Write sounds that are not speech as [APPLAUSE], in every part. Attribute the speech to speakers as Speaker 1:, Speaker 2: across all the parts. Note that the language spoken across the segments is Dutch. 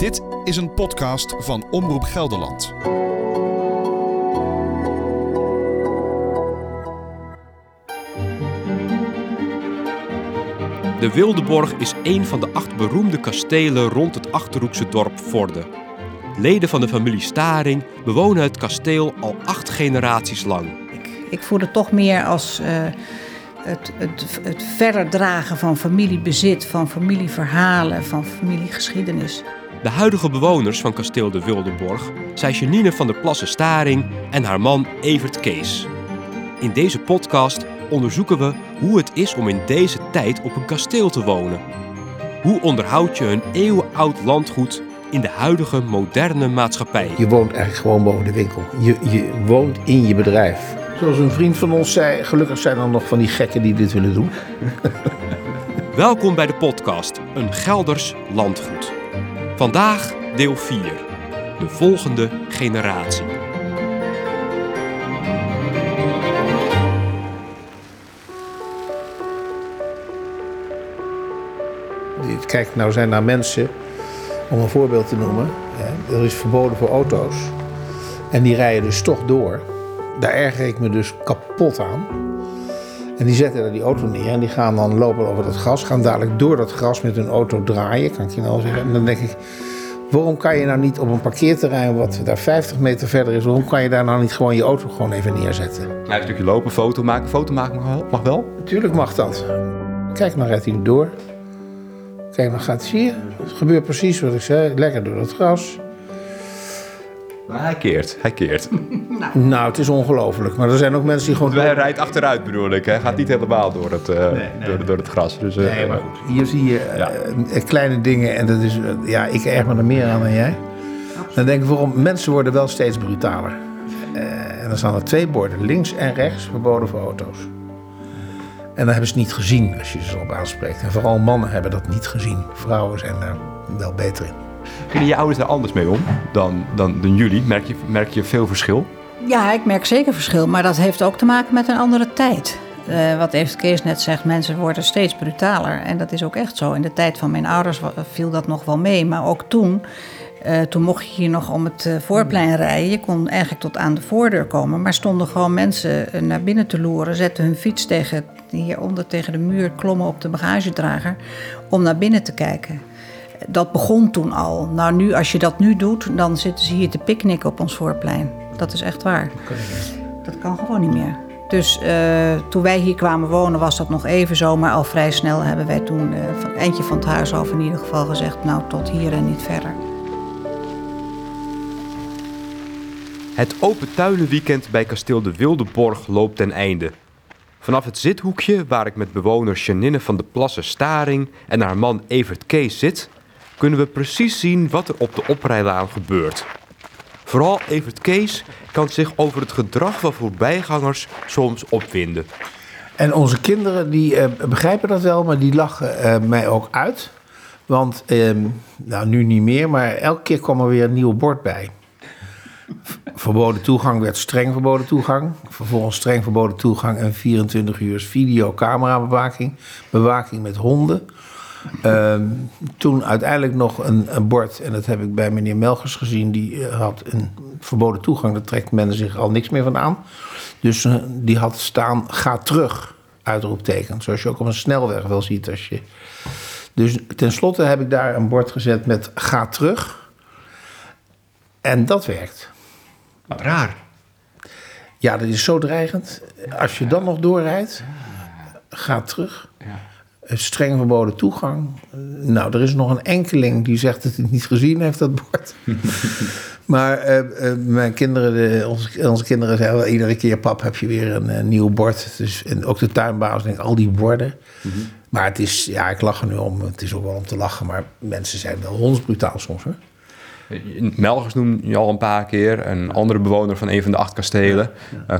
Speaker 1: Dit is een podcast van Omroep Gelderland.
Speaker 2: De Wildeborg is een van de acht beroemde kastelen rond het Achterhoekse dorp Vorden. Leden van de familie Staring bewonen het kasteel al acht generaties lang.
Speaker 3: Ik voel het toch meer als eh, het, het, het verder dragen van familiebezit, van familieverhalen, van familiegeschiedenis.
Speaker 2: De huidige bewoners van kasteel de Wildeborg zijn Janine van der Plassen Staring en haar man Evert Kees. In deze podcast onderzoeken we hoe het is om in deze tijd op een kasteel te wonen. Hoe onderhoud je een eeuwenoud landgoed in de huidige moderne maatschappij?
Speaker 4: Je woont eigenlijk gewoon boven de winkel. Je, je woont in je bedrijf. Zoals een vriend van ons zei, gelukkig zijn er nog van die gekken die dit willen doen. [LAUGHS]
Speaker 2: Welkom bij de podcast Een Gelders Landgoed. Vandaag deel 4. De volgende generatie.
Speaker 4: Kijk, nou zijn daar mensen, om een voorbeeld te noemen, er is verboden voor auto's. En die rijden dus toch door. Daar erger ik me dus kapot aan. En die zetten daar die auto neer en die gaan dan lopen over dat gras. Gaan dadelijk door dat gras met hun auto draaien, kan ik je nou zeggen. En dan denk ik, waarom kan je nou niet op een parkeerterrein wat daar 50 meter verder is... waarom kan je daar nou niet gewoon je auto gewoon even neerzetten?
Speaker 5: Ja, een stukje lopen, foto maken. Foto maken mag wel? Mag wel?
Speaker 4: Natuurlijk mag dat. Kijk, nou rijdt hij door. Kijk, dan gaat zie je. Het gebeurt precies wat ik zei. Lekker door het gras.
Speaker 5: Maar hij keert, hij keert. [LAUGHS]
Speaker 4: Nou, het is ongelooflijk. Maar er zijn ook mensen die gewoon...
Speaker 5: Hij rijdt achteruit bedoel ik. Hij gaat niet helemaal door het, eh, door, door het gras. Dus, eh,
Speaker 4: Nee, maar goed. Hier zie je eh, eh, kleine dingen en dat is... eh, ja, ik erg me er meer aan dan jij. Dan denk ik, waarom... Mensen worden wel steeds brutaler. Eh, en dan staan er twee borden, links en rechts, verboden voor auto's. En dan hebben ze het niet gezien als je ze erop aanspreekt. En vooral mannen hebben dat niet gezien. Vrouwen zijn daar wel beter in.
Speaker 5: Gingen je ouders daar anders mee om dan, dan, dan jullie? Merk je, merk je veel verschil?
Speaker 3: Ja, ik merk zeker verschil, maar dat heeft ook te maken met een andere tijd. Eh, wat Evert Kees net zegt, mensen worden steeds brutaler. En dat is ook echt zo. In de tijd van mijn ouders viel dat nog wel mee. Maar ook toen, eh, toen mocht je hier nog om het eh, voorplein rijden. Je kon eigenlijk tot aan de voordeur komen. Maar stonden gewoon mensen naar binnen te loeren. Zetten hun fiets tegen, hieronder tegen de muur, klommen op de bagagedrager. Om naar binnen te kijken. Dat begon toen al. Nou, nu, als je dat nu doet, dan zitten ze hier te picknicken op ons voorplein. Dat is echt waar. Dat kan gewoon niet meer. Dus eh, toen wij hier kwamen wonen was dat nog even zo. Maar al vrij snel hebben wij toen eh van eindje van het huis af in ieder geval gezegd... nou, tot hier en niet verder.
Speaker 2: Het open tuinenweekend bij kasteel de Wildeborg loopt ten einde. Vanaf het zithoekje waar ik met bewoner Janine van de Plassen Staring en haar man Evert Kees zit, kunnen we precies zien wat er op de oprijlaan gebeurt. Vooral Evert Kees kan zich over het gedrag van voorbijgangers soms opwinden.
Speaker 4: En onze kinderen die eh, begrijpen dat wel, maar die lachen eh, mij ook uit. Want, ehm, nou nu niet meer, maar elke keer kwam er weer een nieuw bord bij. Verboden toegang werd streng verboden toegang. Vervolgens streng verboden toegang en 24 uur videocamerabewaking. Bewaking met honden. Ehm, toen uiteindelijk nog een, een bord, en dat heb ik bij meneer Melgers gezien, die eh, had een verboden toegang. Daar trekt men zich al niks meer van aan. Dus eh, die had staan, ga terug, uitroepteken. Zoals je ook op een snelweg wel ziet. Als je... Dus tenslotte heb ik daar een bord gezet met ga terug. En dat werkt.
Speaker 5: Wat raar.
Speaker 4: Ja, dat is zo dreigend. Als je dan nog doorrijdt, ga terug. Eh, Streng verboden toegang. Eh, Nou, er is nog een enkeling die zegt dat hij het niet gezien heeft, dat bord. [LAUGHS] maar eh, mijn kinderen, de, onze, onze kinderen zeggen wel iedere keer... pap, heb je weer een nieuw bord. Dus, en ook de tuinbaas denkt, al die borden. Maar het is, ja, ik lach er nu om. Het is ook wel om te lachen. Maar mensen zijn wel hondsbrutaal soms, hoor.
Speaker 5: Melgers noem je al een paar keer. Een andere bewoner van een van de acht kastelen.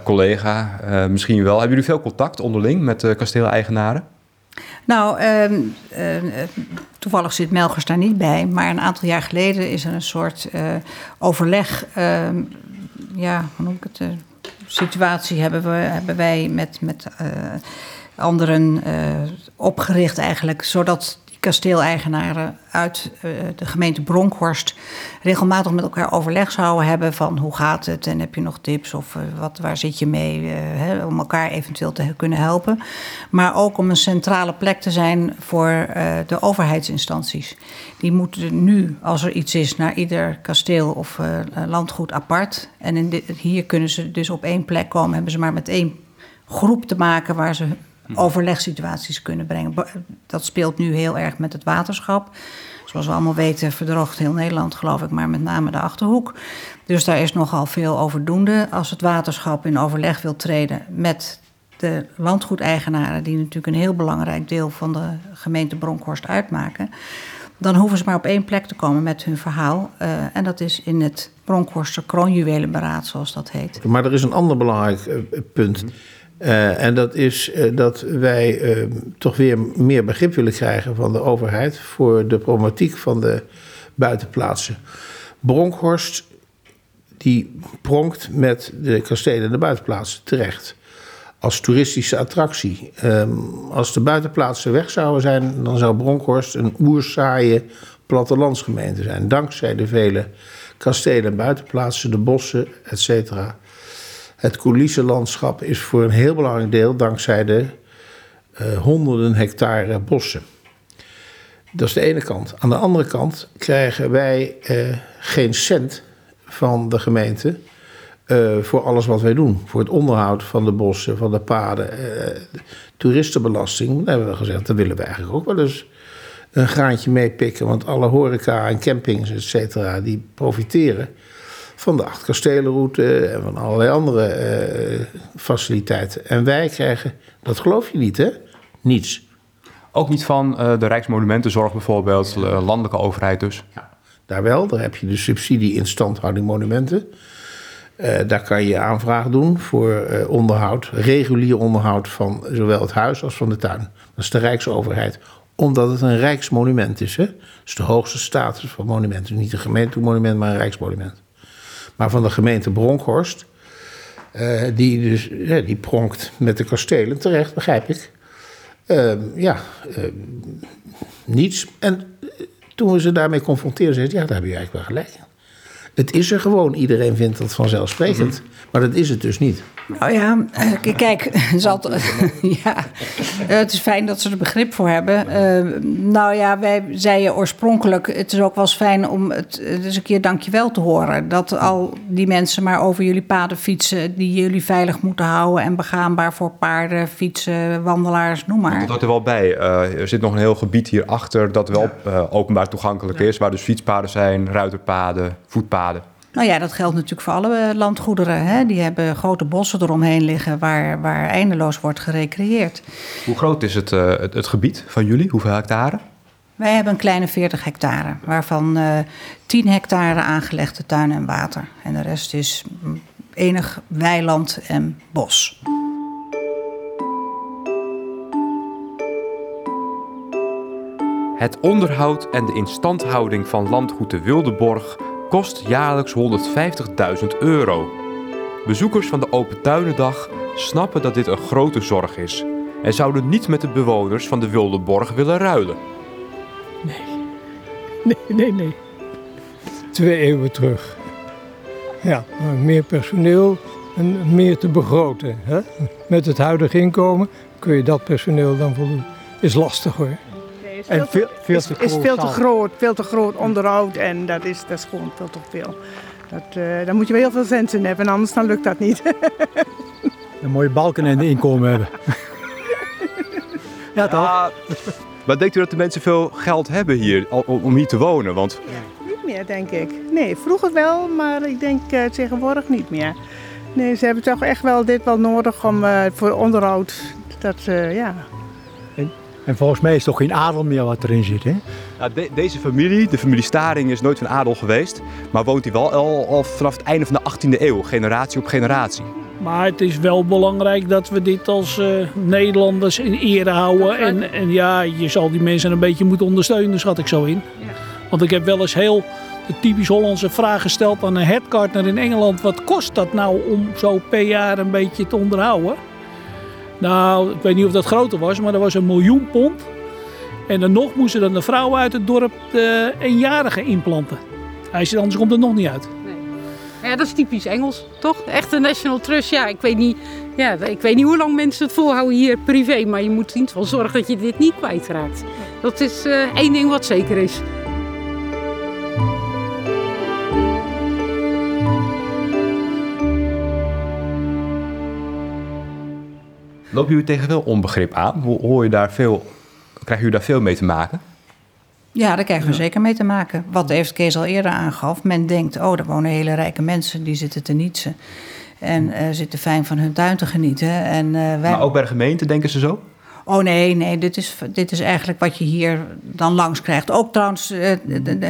Speaker 5: Collega, misschien wel. Hebben jullie veel contact onderling met de kasteeleigenaren?
Speaker 3: Nou, ehm, eh, eh, toevallig zit Melgers daar niet bij. Maar een aantal jaar geleden is er een soort eh, overleg... ehm, ja, hoe noem ik het? eh, situatie hebben, we, hebben wij met, met eh, anderen opgericht eigenlijk. Zodat kasteeleigenaren uit uh, de gemeente Bronkhorst regelmatig met elkaar overleg zouden hebben van hoe gaat het en heb je nog tips of uh, wat, waar zit je mee, uh, hè, om elkaar eventueel te kunnen helpen. Maar ook om een centrale plek te zijn voor de overheidsinstanties. Die moeten nu, als er iets is, naar ieder kasteel of landgoed apart. En in dit, hier kunnen ze dus op één plek komen, hebben ze maar met één groep te maken waar ze overlegsituaties kunnen brengen. Dat speelt nu heel erg met het waterschap. Zoals we allemaal weten, verdroogt heel Nederland, geloof ik, maar met name de achterhoek. Dus daar is nogal veel overdoende. Als het waterschap in overleg wil treden met de landgoedeigenaren, die natuurlijk een heel belangrijk deel van de gemeente Bronkhorst uitmaken, dan hoeven ze maar op één plek te komen met hun verhaal. Uh, en dat is in het Bronkhorster kroonjuwelenberaad, zoals dat heet.
Speaker 4: Maar er is een ander belangrijk uh, punt. Uh, en dat is uh, dat wij uh, toch weer meer begrip willen krijgen van de overheid voor de problematiek van de buitenplaatsen. Bronkhorst die pronkt met de kastelen en de buitenplaatsen terecht. Als toeristische attractie. Um, als de buitenplaatsen weg zouden zijn, dan zou Bronkhorst een oersaaie plattelandsgemeente zijn. Dankzij de vele kastelen en buitenplaatsen, de bossen, et cetera. Het coulissenlandschap is voor een heel belangrijk deel dankzij de uh, honderden hectare bossen. Dat is de ene kant. Aan de andere kant krijgen wij uh, geen cent van de gemeente uh, voor alles wat wij doen. Voor het onderhoud van de bossen, van de paden, toeristenbelasting. Daar hebben we gezegd, dat willen we eigenlijk ook wel eens een graantje meepikken. Want alle horeca en campings, et cetera, die profiteren van de Acht Kastelenroute en van allerlei andere uh, faciliteiten. En wij krijgen, dat geloof je niet hè, niets.
Speaker 5: Ook niet van uh, de Rijksmonumentenzorg bijvoorbeeld, ja. landelijke overheid dus?
Speaker 4: Ja, daar wel, daar heb je de subsidie instandhouding monumenten. Uh, daar kan je aanvraag doen voor onderhoud, regulier onderhoud van zowel het huis als van de tuin. Dat is de Rijksoverheid omdat het een rijksmonument is. Hè? Dat is de hoogste status van monumenten. Niet een gemeentemonument, maar een rijksmonument maar van de gemeente Bronkhorst. Uh, die dus ja, die pronkt met de kastelen, terecht, begrijp ik. Uh, ja, uh, niets. En toen we ze daarmee confronteerden, zeiden ja, daar heb je eigenlijk wel gelijk. Het is er gewoon. Iedereen vindt dat vanzelfsprekend. Mm-hmm. Maar dat is het dus niet.
Speaker 3: Nou ja, kijk, [LAUGHS] het is, [LAUGHS] ja, het is fijn dat ze er begrip voor hebben. Uh, nou ja, wij zeiden oorspronkelijk, het is ook wel eens fijn om het, eens een keer dankjewel te horen. Dat al die mensen maar over jullie paden fietsen die jullie veilig moeten houden en begaanbaar voor paarden, fietsen, wandelaars, noem maar.
Speaker 5: Dat hoort er wel bij. Uh, er zit nog een heel gebied hierachter dat wel openbaar toegankelijk is, waar dus fietspaden zijn, ruiterpaden, voetpaden.
Speaker 3: Nou ja, dat geldt natuurlijk voor alle landgoederen. Hè? Die hebben grote bossen eromheen liggen waar, waar eindeloos wordt gerecreëerd.
Speaker 5: Hoe groot is het, uh, het, het, gebied van jullie? Hoeveel hectare?
Speaker 3: Wij hebben een kleine 40 hectare, waarvan uh, 10 hectare aangelegde tuin en water. En de rest is enig weiland en bos.
Speaker 2: Het onderhoud en de instandhouding van landgoed de Wildeborg kost jaarlijks 150.000 euro. Bezoekers van de Open Tuinendag snappen dat dit een grote zorg is en zouden niet met de bewoners van de Wildeborg willen ruilen.
Speaker 6: Nee, nee, nee, nee. Twee eeuwen terug. Ja, meer personeel en meer te begroten. Hè? Met het huidige inkomen kun je dat personeel dan voldoen. Is lastig hoor
Speaker 7: is veel, en veel, veel is, te is veel te groot, veel te groot onderhoud en dat is, dat is gewoon veel te veel. Dat, uh, daar moet je wel heel veel cent in hebben, anders dan lukt dat niet. [LAUGHS]
Speaker 6: een mooie balken en inkomen hebben. [LAUGHS] ja, toch? Ja,
Speaker 5: maar denkt u dat de mensen veel geld hebben hier om hier te wonen? Want...
Speaker 7: Ja, niet meer, denk ik. Nee, vroeger wel, maar ik denk uh, tegenwoordig niet meer. Nee, ze hebben toch echt wel dit wel nodig om uh, voor onderhoud. Dat, uh, ja,
Speaker 6: en volgens mij is het toch geen adel meer wat erin zit, hè?
Speaker 5: Nou, de, deze familie, de familie Staring, is nooit van adel geweest. Maar woont hij wel al, al vanaf het einde van de 18e eeuw, generatie op generatie.
Speaker 8: Maar het is wel belangrijk dat we dit als uh, Nederlanders in ere houden. En, en ja, je zal die mensen een beetje moeten ondersteunen, schat ik zo in. Ja. Want ik heb wel eens heel de typisch Hollandse vraag gesteld aan een headgartner in Engeland. Wat kost dat nou om zo per jaar een beetje te onderhouden? Nou, ik weet niet of dat groter was, maar dat was een miljoen pond. En dan nog moesten dan de vrouwen uit het dorp de eenjarige inplanten. Als je anders komt het nog niet uit.
Speaker 9: Ja, dat is typisch Engels, toch? Echt een National Trust. Ja, ik weet niet, ja, ik weet niet hoe lang mensen het volhouden hier privé. Maar je moet in ieder geval zorgen dat je dit niet kwijtraakt. Dat is eh, één ding wat zeker is.
Speaker 5: Lopen jullie tegen veel onbegrip aan? Ho- Hoor je daar veel, krijgen jullie daar veel mee te maken?
Speaker 3: Ja, daar krijgen we zeker mee te maken. Wat Evert Kees al eerder aangaf. Men denkt, oh, er wonen hele rijke mensen, die zitten te nietsen. En eh, zitten fijn van hun tuin te genieten. En, eh, wij...
Speaker 5: Maar ook bij de gemeente denken ze zo?
Speaker 3: Oh nee, nee, dit is, dit is eigenlijk wat je hier dan langs krijgt. Ook trouwens, eh,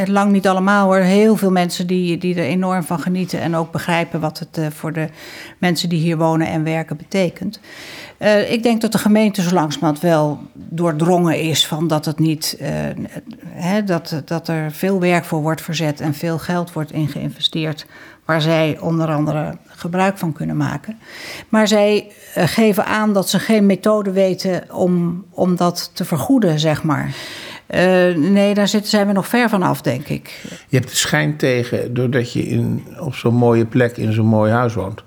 Speaker 3: lang niet allemaal hoor. Heel veel mensen die, die er enorm van genieten en ook begrijpen wat het eh, voor de mensen die hier wonen en werken betekent. Eh, ik denk dat de gemeente zo langzamerhand wel doordrongen is van dat het niet, eh, dat, dat er veel werk voor wordt verzet en veel geld wordt in geïnvesteerd, waar zij onder andere gebruik van kunnen maken. Maar zij eh, geven aan dat ze geen methode weten om, om dat te vergoeden, zeg maar. Nee, daar zitten, zijn we nog ver van af, denk ik.
Speaker 4: Je hebt de schijn tegen doordat je in, op zo'n mooie plek in zo'n mooi huis woont.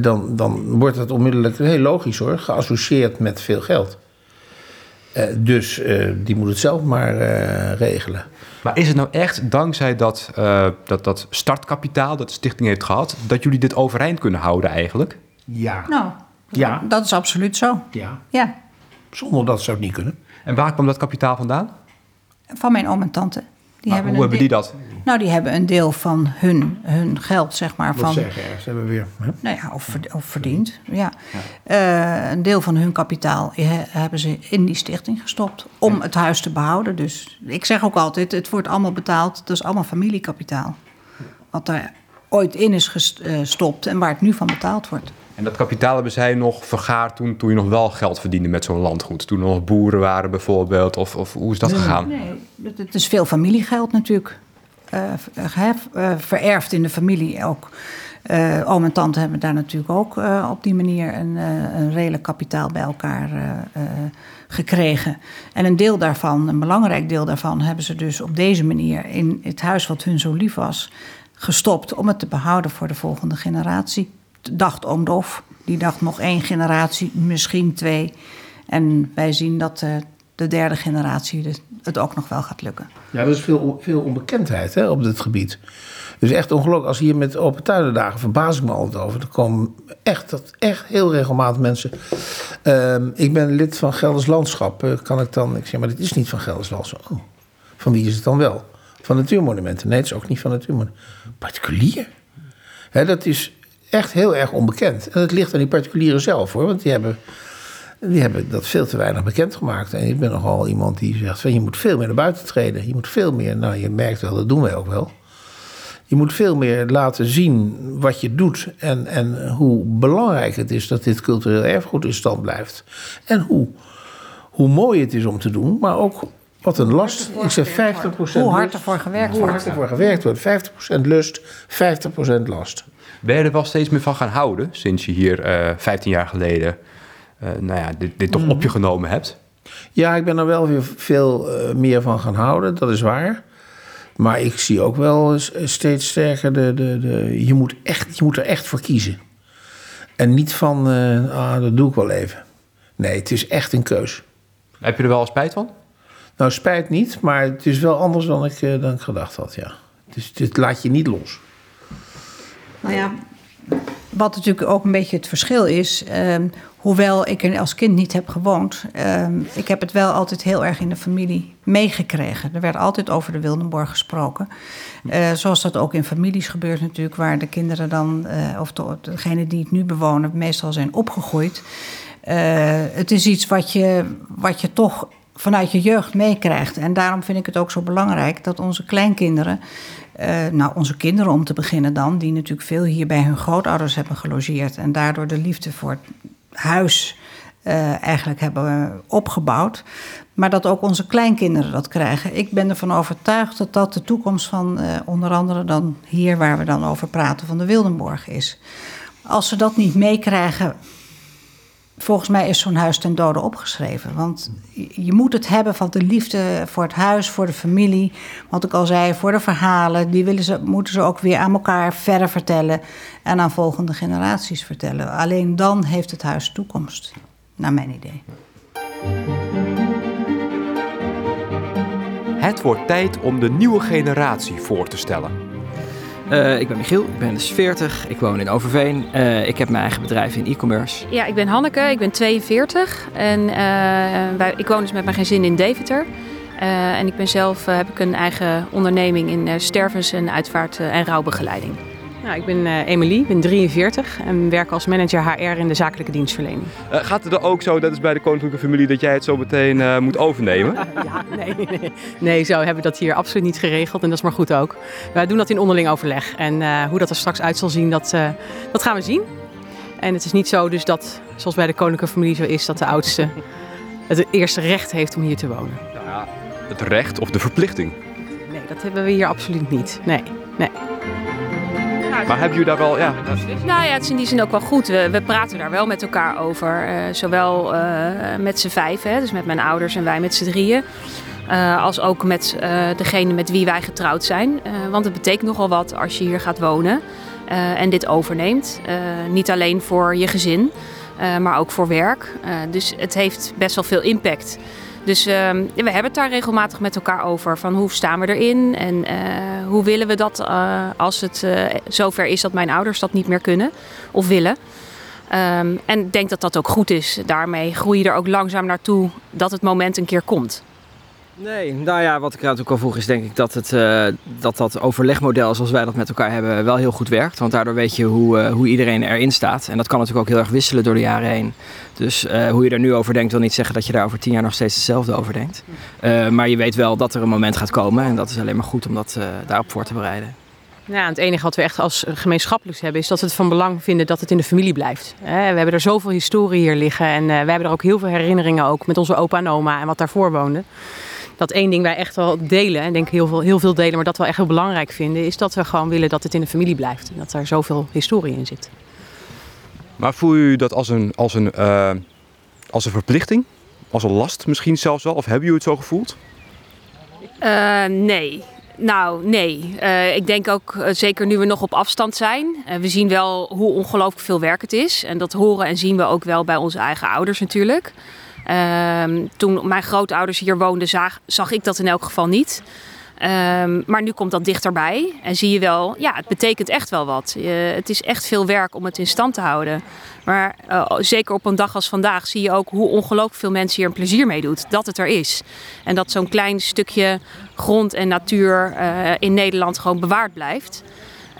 Speaker 4: Dan, dan wordt het onmiddellijk, heel logisch hoor, geassocieerd met veel geld. Eh, dus eh, die moet het zelf maar eh, regelen.
Speaker 5: Maar is het nou echt dankzij dat, eh, dat, dat startkapitaal dat de stichting heeft gehad, dat jullie dit overeind kunnen houden eigenlijk?
Speaker 4: Ja.
Speaker 3: Nou,
Speaker 4: Ja.
Speaker 3: dat is absoluut zo.
Speaker 4: ja.
Speaker 3: Ja,
Speaker 4: Zonder dat zou het niet kunnen.
Speaker 5: En waar kwam dat kapitaal vandaan?
Speaker 3: van mijn oom en tante. Die
Speaker 5: Maar
Speaker 3: hebben
Speaker 5: hoe hebben die dat?
Speaker 3: Nou, die hebben een deel van hun, hun geld, zeg maar,
Speaker 4: Wat
Speaker 3: van,
Speaker 4: zeggen ergens hebben we weer. Hè?
Speaker 3: Nou ja, of, of verdiend, ja. Eh, een deel van hun kapitaal he- hebben ze in die stichting gestopt om het huis te behouden. Dus ik zeg ook altijd, het wordt allemaal betaald, het is allemaal familiekapitaal. Wat daar ooit in is gestopt en waar het nu van betaald wordt.
Speaker 5: En dat kapitaal hebben zij nog vergaard toen, toen je nog wel geld verdiende met zo'n landgoed. Toen er nog boeren waren bijvoorbeeld, of, of hoe is dat gegaan?
Speaker 3: Nee, het, is veel familiegeld natuurlijk. Eh, vererfd in de familie ook. Eh, oom en tante hebben daar natuurlijk ook op die manier een, een redelijk kapitaal bij elkaar gekregen. En een deel daarvan, een belangrijk deel daarvan, hebben ze dus op deze manier in het huis wat hun zo lief was, gestopt om het te behouden voor de volgende generatie. Dacht oom die dacht nog één generatie, misschien twee. En wij zien dat eh, de derde generatie het- het ook nog wel gaat lukken.
Speaker 4: Ja, er is veel, veel onbekendheid hè, op dit gebied. Dus echt ongelooflijk. Als hier met open tuinendagen verbaas ik me altijd over. Er komen echt, dat, echt heel regelmatig mensen. Ehm, ik ben lid van Gelders Landschap. Eh, kan ik dan... Ik zeg, maar dit is niet van Gelders Landschap. Oh, van wie is het dan wel? Van Natuurmonumenten. Nee, het is ook niet van Natuurmonumenten. Particulier? Hè, dat is echt heel erg onbekend. En dat ligt aan die particulieren zelf hoor. Want die hebben, die hebben dat veel te weinig bekendgemaakt. En ik ben nogal iemand die zegt: van, je moet veel meer naar buiten treden. Je moet veel meer, nou je merkt wel, dat doen wij ook wel. Je moet veel meer laten zien wat je doet. En, en hoe belangrijk het is dat dit cultureel erfgoed in stand blijft. En hoe, hoe mooi het is om te doen. Maar ook wat een last. Ik zeg 50%
Speaker 3: Hoe hard
Speaker 4: lust.
Speaker 3: ervoor gewerkt
Speaker 4: Hoe
Speaker 3: wordt.
Speaker 4: hard ervoor gewerkt wordt. 50% lust, 50% last.
Speaker 5: Ben je er wel steeds meer van gaan houden sinds je hier eh 15 jaar geleden eh, nou ja, dit, dit toch
Speaker 4: Mhm.
Speaker 5: op je genomen hebt?
Speaker 4: Ja, ik ben er wel weer veel eh, meer van gaan houden, dat is waar. Maar ik zie ook wel steeds sterker de, de, de je, moet echt, je moet er echt voor kiezen. En niet van, eh, ah, dat doe ik wel even. Nee, het is echt een keus.
Speaker 5: Heb je er wel spijt van?
Speaker 4: Nou, spijt niet, maar het is wel anders dan ik, eh, dan ik gedacht had, ja. Dus dit laat je niet los.
Speaker 3: Nou ja, wat natuurlijk ook een beetje het verschil is, ehm, hoewel ik er als kind niet heb gewoond, ehm, ik heb het wel altijd heel erg in de familie meegekregen. Er werd altijd over de Wildenborg gesproken. Eh, zoals dat ook in families gebeurt natuurlijk, waar de kinderen dan, eh, of de, degene die het nu bewonen, meestal zijn opgegroeid. Het is iets wat je, wat je toch vanuit je jeugd meekrijgt. En daarom vind ik het ook zo belangrijk dat onze kleinkinderen, eh, nou onze kinderen om te beginnen dan, die natuurlijk veel hier bij hun grootouders hebben gelogeerd en daardoor de liefde voor het huis eh, eigenlijk hebben opgebouwd. Maar dat ook onze kleinkinderen dat krijgen. Ik ben ervan overtuigd dat dat de toekomst van eh, onder andere dan hier waar we dan over praten van de Wildenborg is. Als ze dat niet meekrijgen volgens mij is zo'n huis ten dode opgeschreven. Want je moet het hebben van de liefde voor het huis, voor de familie. Wat ik al zei, voor de verhalen. Die willen ze, moeten ze ook weer aan elkaar verder vertellen. En aan volgende generaties vertellen. Alleen dan heeft het huis toekomst, naar mijn idee.
Speaker 2: Het wordt tijd om de nieuwe generatie voor te stellen.
Speaker 10: Uh, ik ben Michiel, ik ben dus 40, ik woon in Overveen. Uh, ik heb mijn eigen bedrijf in e-commerce.
Speaker 11: Ja, ik ben Hanneke, ik ben 42 en uh, wij, ik woon dus met mijn gezin in Deventer. en ik ben zelf, heb ik een eigen onderneming in stervens- en uitvaart- en rouwbegeleiding.
Speaker 12: Nou, ik ben uh, Emilie, ben 43 en werk als manager HR in de zakelijke dienstverlening.
Speaker 5: Uh, gaat het er ook zo, dat is bij de koninklijke familie, dat jij het zo meteen uh, moet overnemen? [LAUGHS]
Speaker 12: ja, nee, nee, nee, zo hebben we dat hier absoluut niet geregeld en dat is maar goed ook. Wij doen dat in onderling overleg en hoe dat er straks uit zal zien, dat, dat gaan we zien. En het is niet zo dus dat, zoals bij de koninklijke familie zo is, dat de oudste het eerste recht heeft om hier te wonen.
Speaker 5: Ja, het recht of de verplichting?
Speaker 12: Nee, dat hebben we hier absoluut niet. Nee, nee.
Speaker 5: Maar hebben jullie daar wel, ja...
Speaker 11: Nou ja, het is in die zin ook wel goed. We, we praten daar wel met elkaar over. Uh, zowel uh, met z'n vijf, hè, dus met mijn ouders en wij met z'n drieën. Uh, als ook met degene met wie wij getrouwd zijn. want het betekent nogal wat als je hier gaat wonen en dit overneemt. niet alleen voor je gezin, maar ook voor werk. dus het heeft best wel veel impact. Dus uh, we hebben het daar regelmatig met elkaar over. Van hoe staan we erin en uh, hoe willen we dat uh, als het uh, zover is dat mijn ouders dat niet meer kunnen of willen. Um, en denk dat dat ook goed is. Daarmee groei je er ook langzaam naartoe dat het moment een keer komt.
Speaker 10: Nee, nou ja, wat ik natuurlijk al vroeg is denk ik dat, het, uh, dat dat overlegmodel zoals wij dat met elkaar hebben wel heel goed werkt. Want daardoor weet je hoe, uh, hoe iedereen erin staat. En dat kan natuurlijk ook heel erg wisselen door de jaren heen. Dus uh, hoe je er nu over denkt wil niet zeggen dat je daar over tien jaar nog steeds hetzelfde over denkt. maar je weet wel dat er een moment gaat komen en dat is alleen maar goed om dat daarop voor te bereiden.
Speaker 12: Ja, het enige wat we echt als gemeenschappelijks hebben is dat we het van belang vinden dat het in de familie blijft. We hebben er zoveel historie hier liggen en we hebben er ook heel veel herinneringen ook met onze opa en oma en wat daarvoor woonde dat één ding wij echt wel delen, en denk heel veel, heel veel delen, maar dat we echt heel belangrijk vinden, is dat we gewoon willen dat het in de familie blijft. En dat er zoveel historie in zit.
Speaker 5: Maar voel je dat als een, als een, uh, als een verplichting? Als een last misschien zelfs wel? Of hebben jullie het zo gevoeld?
Speaker 11: Uh, nee. Nou, nee. Uh, ik denk ook, uh, zeker nu we nog op afstand zijn, uh, we zien wel hoe ongelooflijk veel werk het is. En dat horen en zien we ook wel bij onze eigen ouders natuurlijk. Uh, toen mijn grootouders hier woonden, zag, zag ik dat in elk geval niet. Um, maar nu komt dat dichterbij en zie je wel, ja, het betekent echt wel wat. Het is echt veel werk om het in stand te houden. Maar uh, zeker op een dag als vandaag zie je ook hoe ongelooflijk veel mensen hier een plezier mee doet. Dat het er is. En dat zo'n klein stukje grond en natuur uh, in Nederland gewoon bewaard blijft.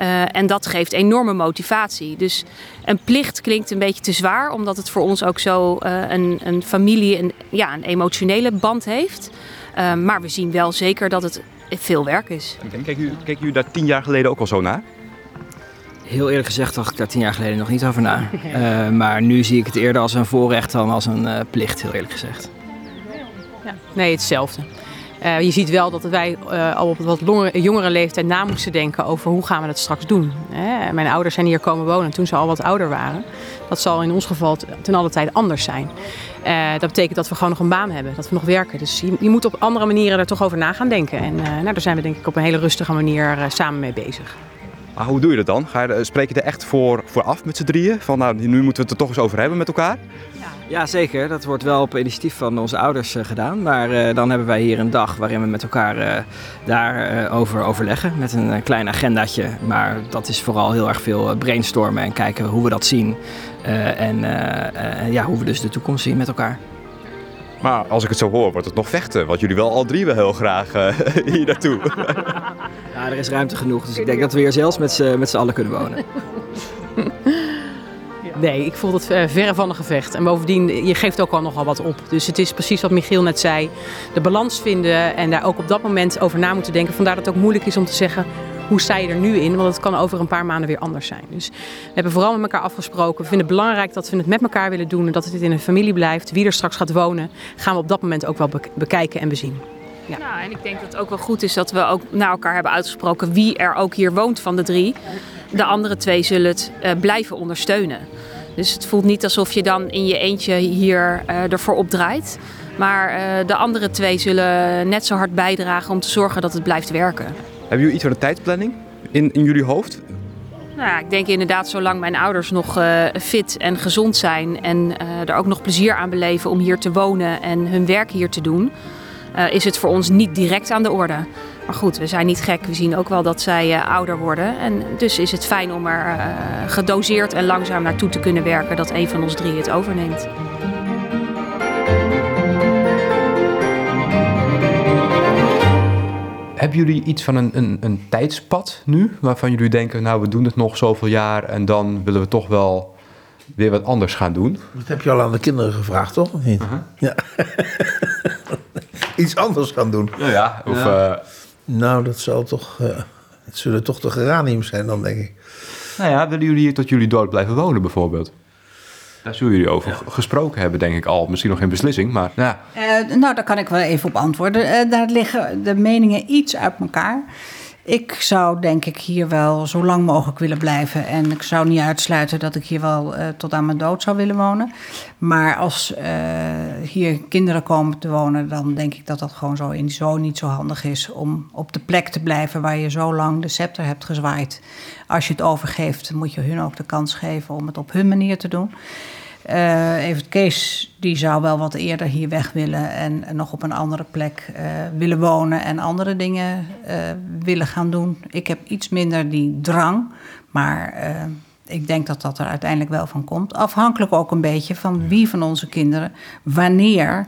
Speaker 11: Uh, en dat geeft enorme motivatie. Dus een plicht klinkt een beetje te zwaar, omdat het voor ons ook zo uh, een, een familie, een, ja, een emotionele band heeft. Uh, maar we zien wel zeker dat het veel werk is.
Speaker 5: Kijk u, kijk u daar tien jaar geleden ook al zo naar?
Speaker 10: Heel eerlijk gezegd dacht ik daar tien jaar geleden nog niet over na. Uh, [LAUGHS] maar nu zie ik het eerder als een voorrecht dan als een uh, plicht, heel eerlijk gezegd.
Speaker 12: Ja. Nee, hetzelfde. Uh, je ziet wel dat wij uh, al op wat jongere leeftijd na moesten denken over hoe gaan we dat straks doen. Hè? Mijn ouders zijn hier komen wonen toen ze al wat ouder waren. Dat zal in ons geval ten alle tijde anders zijn. Uh, dat betekent dat we gewoon nog een baan hebben, dat we nog werken. Dus je, je moet op andere manieren er toch over na gaan denken. En nou, daar zijn we denk ik op een hele rustige manier samen mee bezig.
Speaker 5: Maar hoe doe je dat dan? Ga je, spreek je er echt voor, voor af met z'n drieën? Van nou, nu moeten we het er toch eens over hebben met elkaar?
Speaker 10: Ja. Zeker. Dat wordt wel op initiatief van onze ouders uh, gedaan. Maar uh, dan hebben wij hier een dag waarin we met elkaar uh, daarover overleggen. Met een klein agendaatje. Maar dat is vooral heel erg veel brainstormen en kijken hoe we dat zien. en ja, hoe we dus de toekomst zien met elkaar.
Speaker 5: Maar als ik het zo hoor, wordt het nog vechten. Want jullie wel al drie wel heel graag [LAUGHS] hier naartoe.
Speaker 10: ja, er is ruimte genoeg. Dus ik denk dat we hier zelfs met z'n allen kunnen wonen. [LAUGHS]
Speaker 12: Nee, ik voel het uh, verre van een gevecht. En bovendien, je geeft ook al nogal wat op. Dus het is precies wat Michiel net zei. De balans vinden en daar ook op dat moment over na moeten denken. Vandaar dat het ook moeilijk is om te zeggen, hoe sta je er nu in? Want het kan over een paar maanden weer anders zijn. Dus we hebben vooral met elkaar afgesproken. We vinden het belangrijk dat we het met elkaar willen doen. En dat het in een familie blijft. Wie er straks gaat wonen, gaan we op dat moment ook wel bekijken en bezien.
Speaker 11: Ja. Nou, en ik denk dat het ook wel goed is dat we ook naar elkaar hebben uitgesproken wie er ook hier woont van de drie. De andere twee zullen het uh, blijven ondersteunen. Dus het voelt niet alsof je dan in je eentje hier uh, ervoor opdraait. Maar uh, de andere twee zullen net zo hard bijdragen om te zorgen dat het blijft werken.
Speaker 2: Hebben jullie iets van een tijdsplanning in, in jullie hoofd?
Speaker 11: Nou ik denk inderdaad, zolang mijn ouders nog uh, fit en gezond zijn en uh, er ook nog plezier aan beleven om hier te wonen en hun werk hier te doen, uh, is het voor ons niet direct aan de orde. Maar goed, we zijn niet gek. We zien ook wel dat zij ouder worden. En dus is het fijn om er gedoseerd en langzaam naartoe te kunnen werken dat een van ons drie het overneemt.
Speaker 2: Hebben jullie iets van een, een, een tijdspad nu, waarvan jullie denken, nou we doen het nog zoveel jaar en dan willen we toch wel weer wat anders gaan doen?
Speaker 4: Dat heb je al aan de kinderen gevraagd, toch? Of niet? Ja. [LAUGHS] iets anders gaan doen.
Speaker 2: Nou ja, of... Uh...
Speaker 4: Nou, dat zal toch... Uh, het zullen toch de geraniums zijn dan, denk ik.
Speaker 2: Nou ja, willen jullie hier tot jullie dood blijven wonen bijvoorbeeld? Daar zullen jullie over ja. gesproken hebben, denk ik al. Misschien nog geen beslissing, maar ja.
Speaker 3: Uh, nou, daar kan ik wel even op antwoorden. Uh, daar liggen de meningen iets uit elkaar. Ik zou denk ik hier wel zo lang mogelijk willen blijven. En ik zou niet uitsluiten dat ik hier wel uh, tot aan mijn dood zou willen wonen. Maar als hier kinderen komen te wonen, dan denk ik dat dat gewoon zo, in, zo niet zo handig is. Om op de plek te blijven waar je zo lang de scepter hebt gezwaaid. Als je het overgeeft, moet je hun ook de kans geven om het op hun manier te doen. Uh, Evert Kees die zou wel wat eerder hier weg willen en nog op een andere plek uh, willen wonen en andere dingen uh, willen gaan doen. Ik heb iets minder die drang, maar ik denk dat dat er uiteindelijk wel van komt. Afhankelijk ook een beetje van wie van onze kinderen wanneer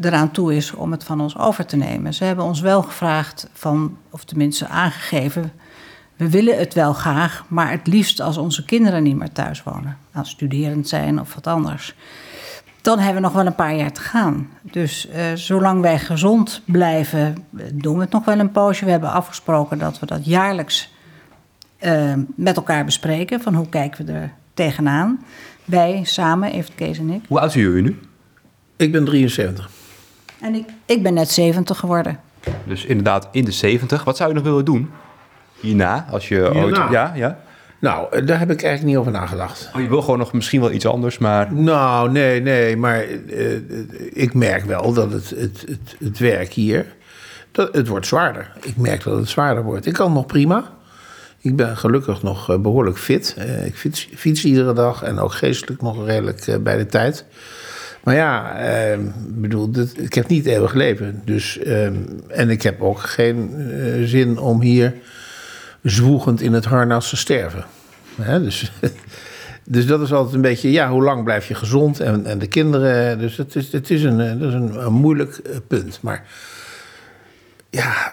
Speaker 3: eraan toe is om het van ons over te nemen. Ze hebben ons wel gevraagd van, of tenminste aangegeven, we willen het wel graag, maar het liefst als onze kinderen niet meer thuis wonen. Als studerend zijn of wat anders. Dan hebben we nog wel een paar jaar te gaan. Dus uh, zolang wij gezond blijven, doen we het nog wel een poosje. We hebben afgesproken dat we dat jaarlijks uh, met elkaar bespreken. Van hoe kijken we er tegenaan. Wij samen, even Kees en ik.
Speaker 2: Hoe oud zijn jullie nu?
Speaker 4: Ik ben 73.
Speaker 3: En ik, ik ben net 70 geworden.
Speaker 2: Dus inderdaad in de 70. Wat zou je nog willen doen? Hierna? Als je
Speaker 4: hierna?
Speaker 2: ooit. Ja, ja.
Speaker 4: Nou, eh, daar heb ik eigenlijk niet over nagedacht.
Speaker 2: Oh, je wil gewoon nog misschien wel iets anders, maar.
Speaker 4: Nou, nee, nee. Maar uh, ik merk wel dat het, het, het, het werk hier. Dat, het wordt zwaarder. Ik merk dat het zwaarder wordt. Ik kan nog prima. Ik ben gelukkig nog behoorlijk fit. Uh, ik fiets, fiets, iedere dag en ook geestelijk nog redelijk uh, bij de tijd. Maar ja, uh, bedoel, dit, ik heb niet eeuwig leven. Dus, en ik heb ook geen zin om hier zwoegend in het harnas te sterven. dus, [LAUGHS] dus dat is altijd een beetje, ja, hoe lang blijf je gezond en, en de kinderen. Dus het is, het is, een, eh, dat is een, een moeilijk eh, punt. Maar ja,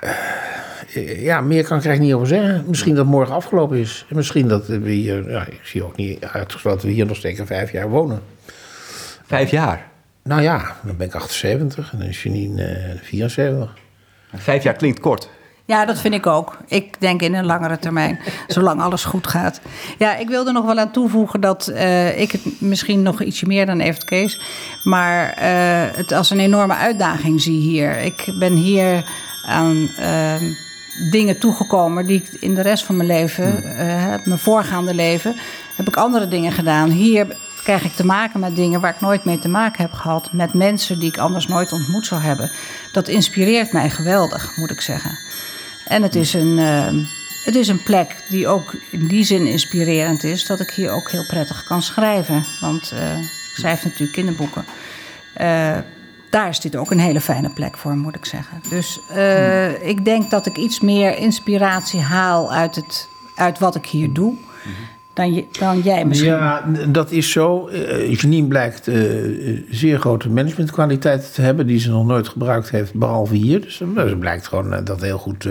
Speaker 4: uh, ja, meer kan ik er niet over zeggen. Misschien dat morgen afgelopen is. Misschien dat we hier, ja, ik zie ook niet uitgesloten dat we hier nog steeds vijf jaar wonen.
Speaker 2: Vijf jaar?
Speaker 4: Nou ja, dan ben ik 78 en dan is Janine uh, 74.
Speaker 2: Vijf jaar klinkt kort.
Speaker 3: Ja, dat vind ik ook. Ik denk in een langere termijn, [LAUGHS] zolang alles goed gaat. Ja, ik wilde nog wel aan toevoegen dat uh, ik het misschien nog ietsje meer dan Evert Kees, maar uh, het als een enorme uitdaging zie hier. Ik ben hier aan uh, dingen toegekomen die ik in de rest van mijn leven, mijn voorgaande leven, heb ik andere dingen gedaan. Hier krijg ik te maken met dingen waar ik nooit mee te maken heb gehad, met mensen die ik anders nooit ontmoet zou hebben. Dat inspireert mij geweldig, moet ik zeggen. En het is, een, uh, het is een plek die ook in die zin inspirerend is dat ik hier ook heel prettig kan schrijven. Want ik schrijf natuurlijk kinderboeken. Uh, daar is dit ook een hele fijne plek voor, moet ik zeggen. Dus hmm. ik denk dat ik iets meer inspiratie haal uit, het, uit wat ik hier doe. Dan, dan jij misschien.
Speaker 4: Ja, dat is zo. Janine blijkt uh, zeer grote managementkwaliteiten te hebben... die ze nog nooit gebruikt heeft, behalve hier. Dus ze blijkt gewoon dat heel goed,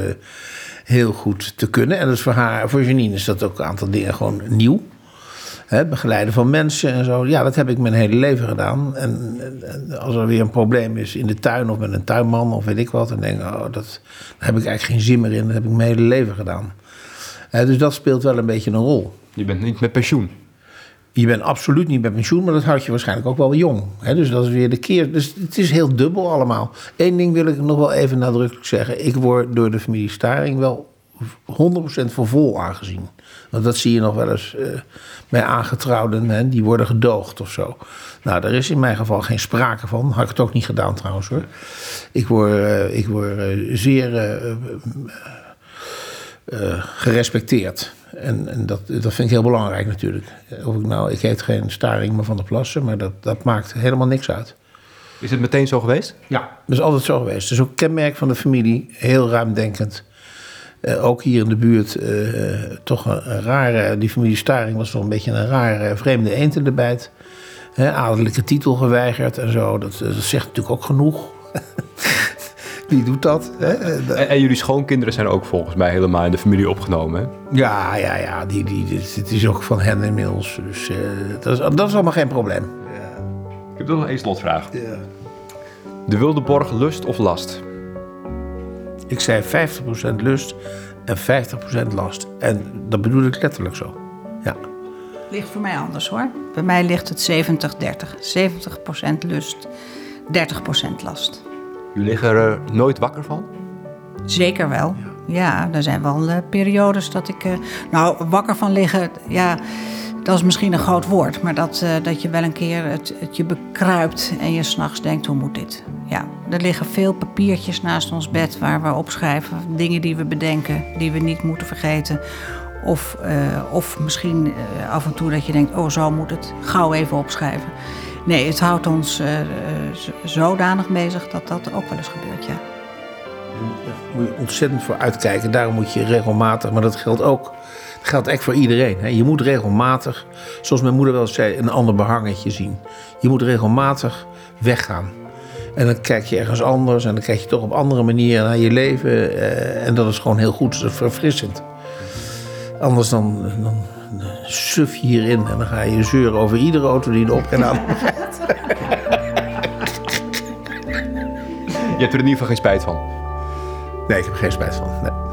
Speaker 4: heel goed te kunnen. En dus voor, haar, voor Janine is dat ook een aantal dingen gewoon nieuw. Begeleiden van mensen en zo. Ja, dat heb ik mijn hele leven gedaan. En, en, als er weer een probleem is in de tuin of met een tuinman of weet ik wat... dan denk ik, oh, dat, daar heb ik eigenlijk geen zin meer in. Dat heb ik mijn hele leven gedaan. dus dat speelt wel een beetje een rol.
Speaker 2: Je bent niet met pensioen.
Speaker 4: Je bent absoluut niet met pensioen, maar dat houdt je waarschijnlijk ook wel jong. dus dat is weer de keer. Dus het is heel dubbel allemaal. Eén ding wil ik nog wel even nadrukkelijk zeggen. Ik word door de familie Staring wel 100% voor vol aangezien. Want dat zie je nog wel eens eh, bij aangetrouwden, hè, die worden gedoogd of zo. Nou, daar is in mijn geval geen sprake van. Had ik het ook niet gedaan trouwens hoor. Ik word, eh, ik word eh, zeer eh, eh, gerespecteerd. En, en dat, dat vind ik heel belangrijk natuurlijk. Of ik nou, ik heet geen Staring, maar Van der Plassen, maar dat, dat maakt helemaal niks uit.
Speaker 5: Is het meteen zo geweest?
Speaker 4: Ja. Dat is altijd zo geweest. Is ook kenmerk van de familie. Heel ruimdenkend. Eh, ook hier in de buurt eh, toch een, een rare... Die familie Staring was toch een beetje een rare vreemde eend in de bijt. Adellijke titel geweigerd en zo. Dat, dat zegt natuurlijk ook genoeg. [LAUGHS] Wie doet dat? Hè?
Speaker 5: En, en jullie schoonkinderen zijn ook volgens mij helemaal in de familie opgenomen. Hè?
Speaker 4: Ja, ja, ja. Die, die, dit, dit is ook van hen inmiddels. Dus eh, dat, is, dat is allemaal geen probleem.
Speaker 5: Ik heb toch nog één slotvraag. De wilde borg lust of last?
Speaker 4: Ik zei 50% lust en 50% last. En dat bedoel ik letterlijk zo. Ja.
Speaker 3: Ligt voor mij anders hoor. Bij mij ligt het 70-30. 70% lust, 30% last.
Speaker 5: Jullie liggen er nooit wakker van?
Speaker 3: Zeker wel. Ja, er zijn wel eh, periodes dat ik. eh, nou, wakker van liggen, ja, dat is misschien een groot woord. Maar dat, eh, dat je wel een keer het, het je bekruipt en je s'nachts denkt: hoe moet dit? Ja, er liggen veel papiertjes naast ons bed waar we opschrijven dingen die we bedenken, die we niet moeten vergeten. Of, eh, of misschien eh, af en toe dat je denkt: oh, zo moet het. Gauw even opschrijven. Nee, het houdt ons eh, eh, zodanig bezig dat dat ook wel eens gebeurt, ja.
Speaker 4: Daar moet je ontzettend voor uitkijken. Daarom moet je regelmatig, maar dat geldt ook. Dat geldt echt voor iedereen. Hè. Je moet regelmatig, zoals mijn moeder wel zei, een ander behangetje zien. Je moet regelmatig weggaan. En dan kijk je ergens anders en dan kijk je toch op andere manieren naar je leven. eh, en dat is gewoon heel goed, verfrissend. Anders dan, dan suf hierin en dan ga je zeuren over iedere auto die erop en aan.
Speaker 5: Je hebt er in ieder geval geen spijt van.
Speaker 4: Nee, ik heb er geen spijt van. Nee.